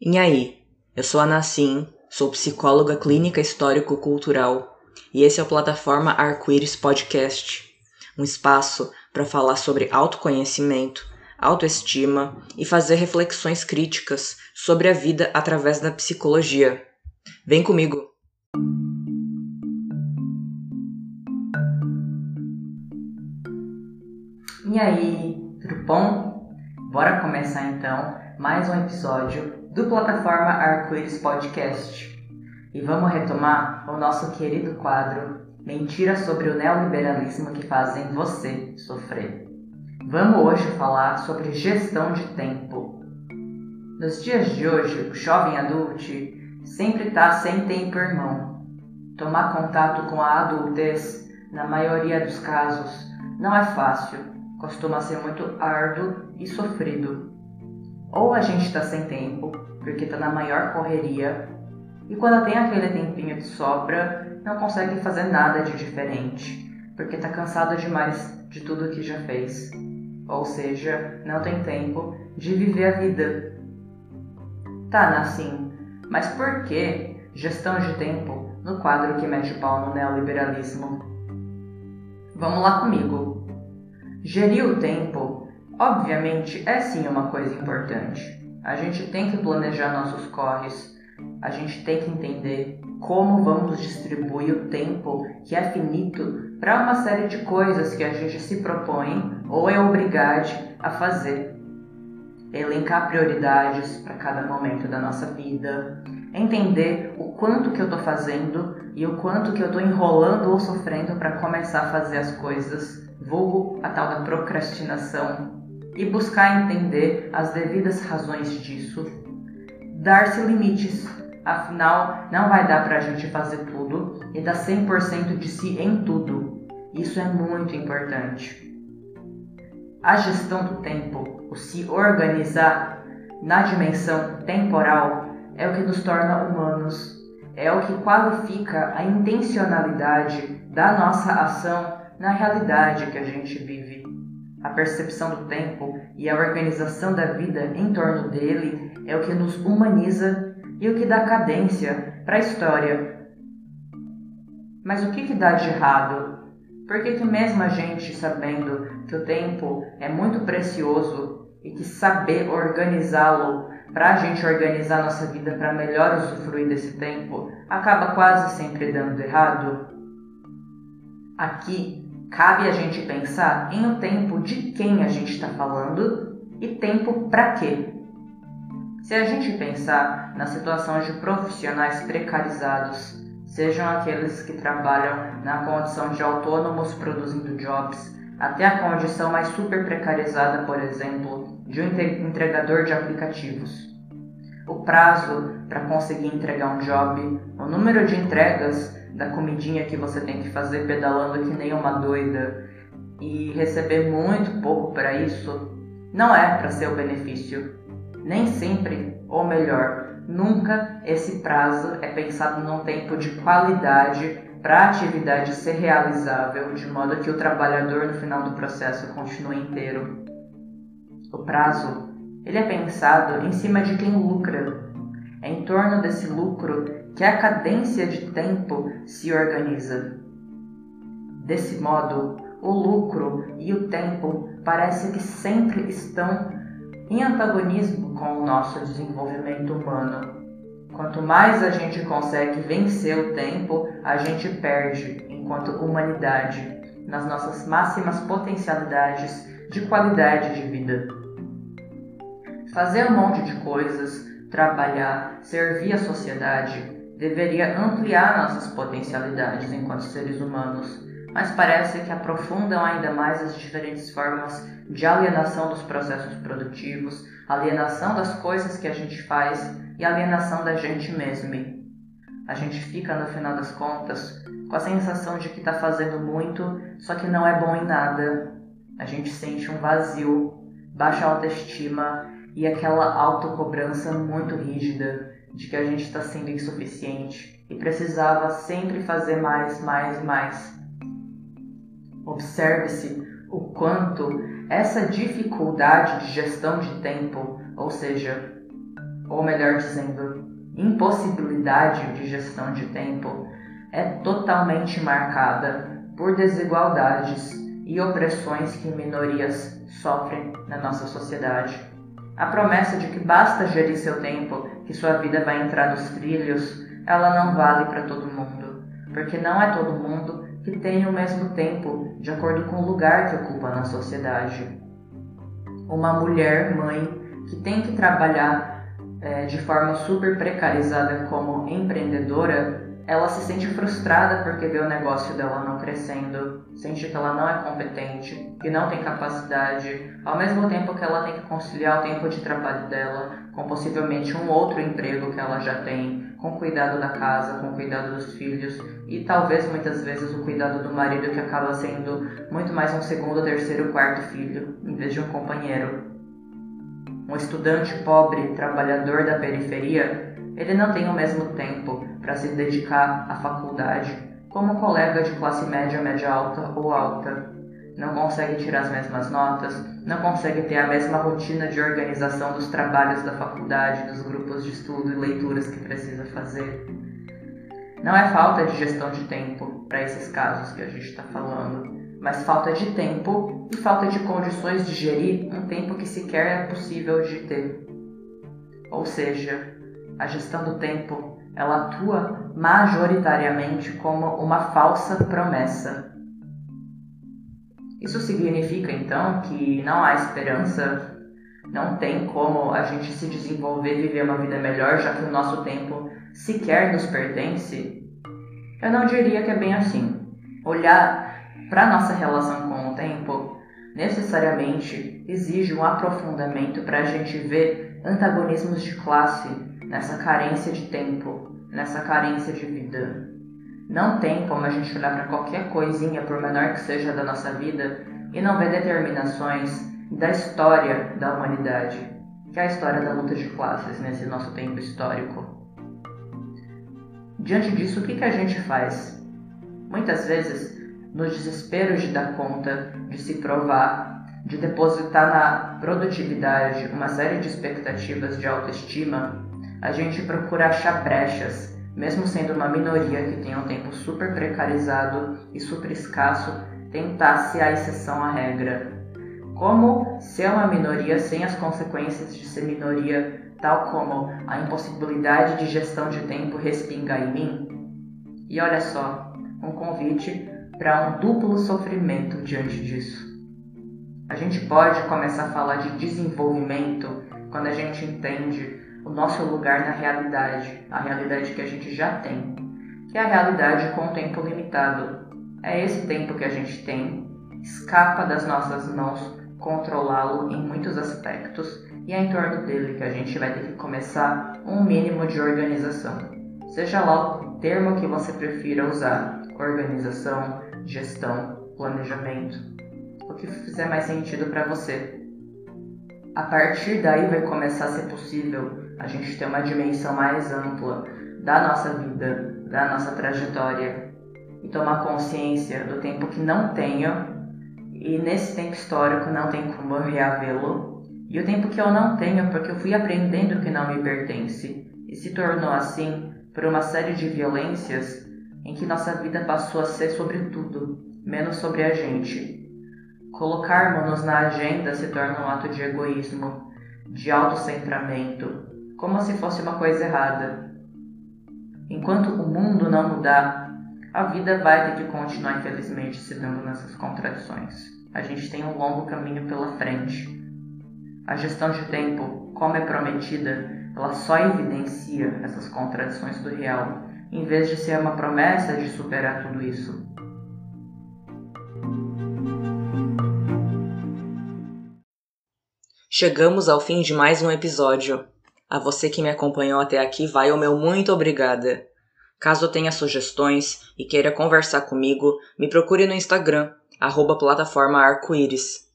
E aí, eu sou a Nassim, sou psicóloga clínica histórico-cultural e esse é o Plataforma Arco-Íris Podcast, um espaço para falar sobre autoconhecimento, autoestima e fazer reflexões críticas sobre a vida através da psicologia. Vem comigo! E aí, tudo bom? Bora começar então mais um episódio do Plataforma Arco-Íris Podcast. E vamos retomar o nosso querido quadro Mentiras sobre o neoliberalismo que fazem você sofrer. Vamos hoje falar sobre gestão de tempo. Nos dias de hoje, o jovem adulto sempre está sem tempo irmão. Tomar contato com a adultez, na maioria dos casos, não é fácil, costuma ser muito árduo e sofrido. Ou a gente está sem tempo, porque está na maior correria, e quando tem aquele tempinho de sobra, não consegue fazer nada de diferente, porque está cansado demais de tudo que já fez. Ou seja, não tem tempo de viver a vida. Tá, Nassim, mas por que gestão de tempo no quadro que mete o pau no neoliberalismo? Vamos lá comigo. Gerir o tempo Obviamente, é sim uma coisa importante. A gente tem que planejar nossos corres, a gente tem que entender como vamos distribuir o tempo que é finito para uma série de coisas que a gente se propõe ou é obrigado a fazer. Elencar prioridades para cada momento da nossa vida, entender o quanto que eu estou fazendo e o quanto que eu estou enrolando ou sofrendo para começar a fazer as coisas, vulgo a tal da procrastinação e buscar entender as devidas razões disso, dar-se limites, afinal não vai dar para a gente fazer tudo e dar 100% de si em tudo. Isso é muito importante. A gestão do tempo, o se organizar na dimensão temporal, é o que nos torna humanos, é o que qualifica a intencionalidade da nossa ação na realidade que a gente vive a percepção do tempo e a organização da vida em torno dele é o que nos humaniza e o que dá cadência para a história. Mas o que, que dá de errado? Por que, que mesmo a gente sabendo que o tempo é muito precioso e que saber organizá-lo para a gente organizar nossa vida para melhor usufruir desse tempo acaba quase sempre dando errado? Aqui Cabe a gente pensar em o tempo de quem a gente está falando e tempo para quê. Se a gente pensar na situação de profissionais precarizados, sejam aqueles que trabalham na condição de autônomos produzindo jobs, até a condição mais super precarizada, por exemplo, de um entregador de aplicativos. O prazo para conseguir entregar um job, o número de entregas da comidinha que você tem que fazer pedalando que nem uma doida e receber muito pouco para isso, não é para ser o benefício. Nem sempre, ou melhor, nunca esse prazo é pensado num tempo de qualidade para a atividade ser realizável, de modo que o trabalhador no final do processo continue inteiro. O prazo, ele é pensado em cima de quem lucra. É em torno desse lucro que a cadência de tempo se organiza. Desse modo, o lucro e o tempo parece que sempre estão em antagonismo com o nosso desenvolvimento humano. Quanto mais a gente consegue vencer o tempo, a gente perde, enquanto humanidade, nas nossas máximas potencialidades de qualidade de vida. Fazer um monte de coisas, trabalhar, servir a sociedade, deveria ampliar nossas potencialidades enquanto seres humanos, mas parece que aprofundam ainda mais as diferentes formas de alienação dos processos produtivos, alienação das coisas que a gente faz e alienação da gente mesmo. A gente fica, no final das contas, com a sensação de que está fazendo muito, só que não é bom em nada. A gente sente um vazio, baixa autoestima e aquela autocobrança muito rígida de que a gente está sendo insuficiente e precisava sempre fazer mais, mais, mais. Observe-se o quanto essa dificuldade de gestão de tempo, ou seja, ou melhor dizendo, impossibilidade de gestão de tempo, é totalmente marcada por desigualdades e opressões que minorias sofrem na nossa sociedade. A promessa de que basta gerir seu tempo, que sua vida vai entrar nos trilhos, ela não vale para todo mundo, porque não é todo mundo que tem o mesmo tempo de acordo com o lugar que ocupa na sociedade. Uma mulher mãe que tem que trabalhar é, de forma super precarizada como empreendedora ela se sente frustrada porque vê o negócio dela não crescendo, sente que ela não é competente, que não tem capacidade, ao mesmo tempo que ela tem que conciliar o tempo de trabalho dela com possivelmente um outro emprego que ela já tem, com cuidado da casa, com cuidado dos filhos e talvez muitas vezes o cuidado do marido que acaba sendo muito mais um segundo, terceiro, quarto filho, em vez de um companheiro. Um estudante pobre, trabalhador da periferia, ele não tem o mesmo tempo para se dedicar à faculdade como um colega de classe média, média alta ou alta. Não consegue tirar as mesmas notas, não consegue ter a mesma rotina de organização dos trabalhos da faculdade, dos grupos de estudo e leituras que precisa fazer. Não é falta de gestão de tempo para esses casos que a gente está falando, mas falta de tempo e falta de condições de gerir um tempo que sequer é possível de ter. Ou seja, a gestão do tempo ela atua majoritariamente como uma falsa promessa. Isso significa então que não há esperança, não tem como a gente se desenvolver e viver uma vida melhor, já que o nosso tempo sequer nos pertence? Eu não diria que é bem assim. Olhar para nossa relação com o tempo necessariamente exige um aprofundamento para a gente ver antagonismos de classe nessa carência de tempo, nessa carência de vida. Não tem como a gente olhar para qualquer coisinha, por menor que seja da nossa vida, e não ver determinações da história da humanidade, que é a história da luta de classes nesse nosso tempo histórico. Diante disso, o que, que a gente faz? Muitas vezes, no desespero de dar conta, de se provar, de depositar na produtividade uma série de expectativas de autoestima, a gente procura achar brechas, mesmo sendo uma minoria que tem um tempo super precarizado e super escasso, tentar ser a exceção à regra. Como ser uma minoria sem as consequências de ser minoria, tal como a impossibilidade de gestão de tempo respingar em mim? E olha só, um convite para um duplo sofrimento diante disso. A gente pode começar a falar de desenvolvimento quando a gente entende o nosso lugar na realidade, a realidade que a gente já tem, que é a realidade com tempo limitado. É esse tempo que a gente tem, escapa das nossas mãos controlá-lo em muitos aspectos e é em torno dele que a gente vai ter que começar um mínimo de organização. Seja lá o termo que você prefira usar: organização, gestão, planejamento, o que fizer mais sentido para você. A partir daí vai começar a ser possível a gente ter uma dimensão mais ampla da nossa vida, da nossa trajetória e tomar consciência do tempo que não tenho e nesse tempo histórico não tem como reavê-lo e o tempo que eu não tenho porque eu fui aprendendo que não me pertence e se tornou assim por uma série de violências em que nossa vida passou a ser sobre tudo, menos sobre a gente. Colocarmos-nos na agenda se torna um ato de egoísmo, de autocentramento, como se fosse uma coisa errada. Enquanto o mundo não mudar, a vida vai ter que continuar, infelizmente, se dando nessas contradições. A gente tem um longo caminho pela frente. A gestão de tempo, como é prometida, ela só evidencia essas contradições do real, em vez de ser uma promessa de superar tudo isso. Chegamos ao fim de mais um episódio. A você que me acompanhou até aqui, vai o meu muito obrigada. Caso tenha sugestões e queira conversar comigo, me procure no Instagram, arroba plataforma arco-íris.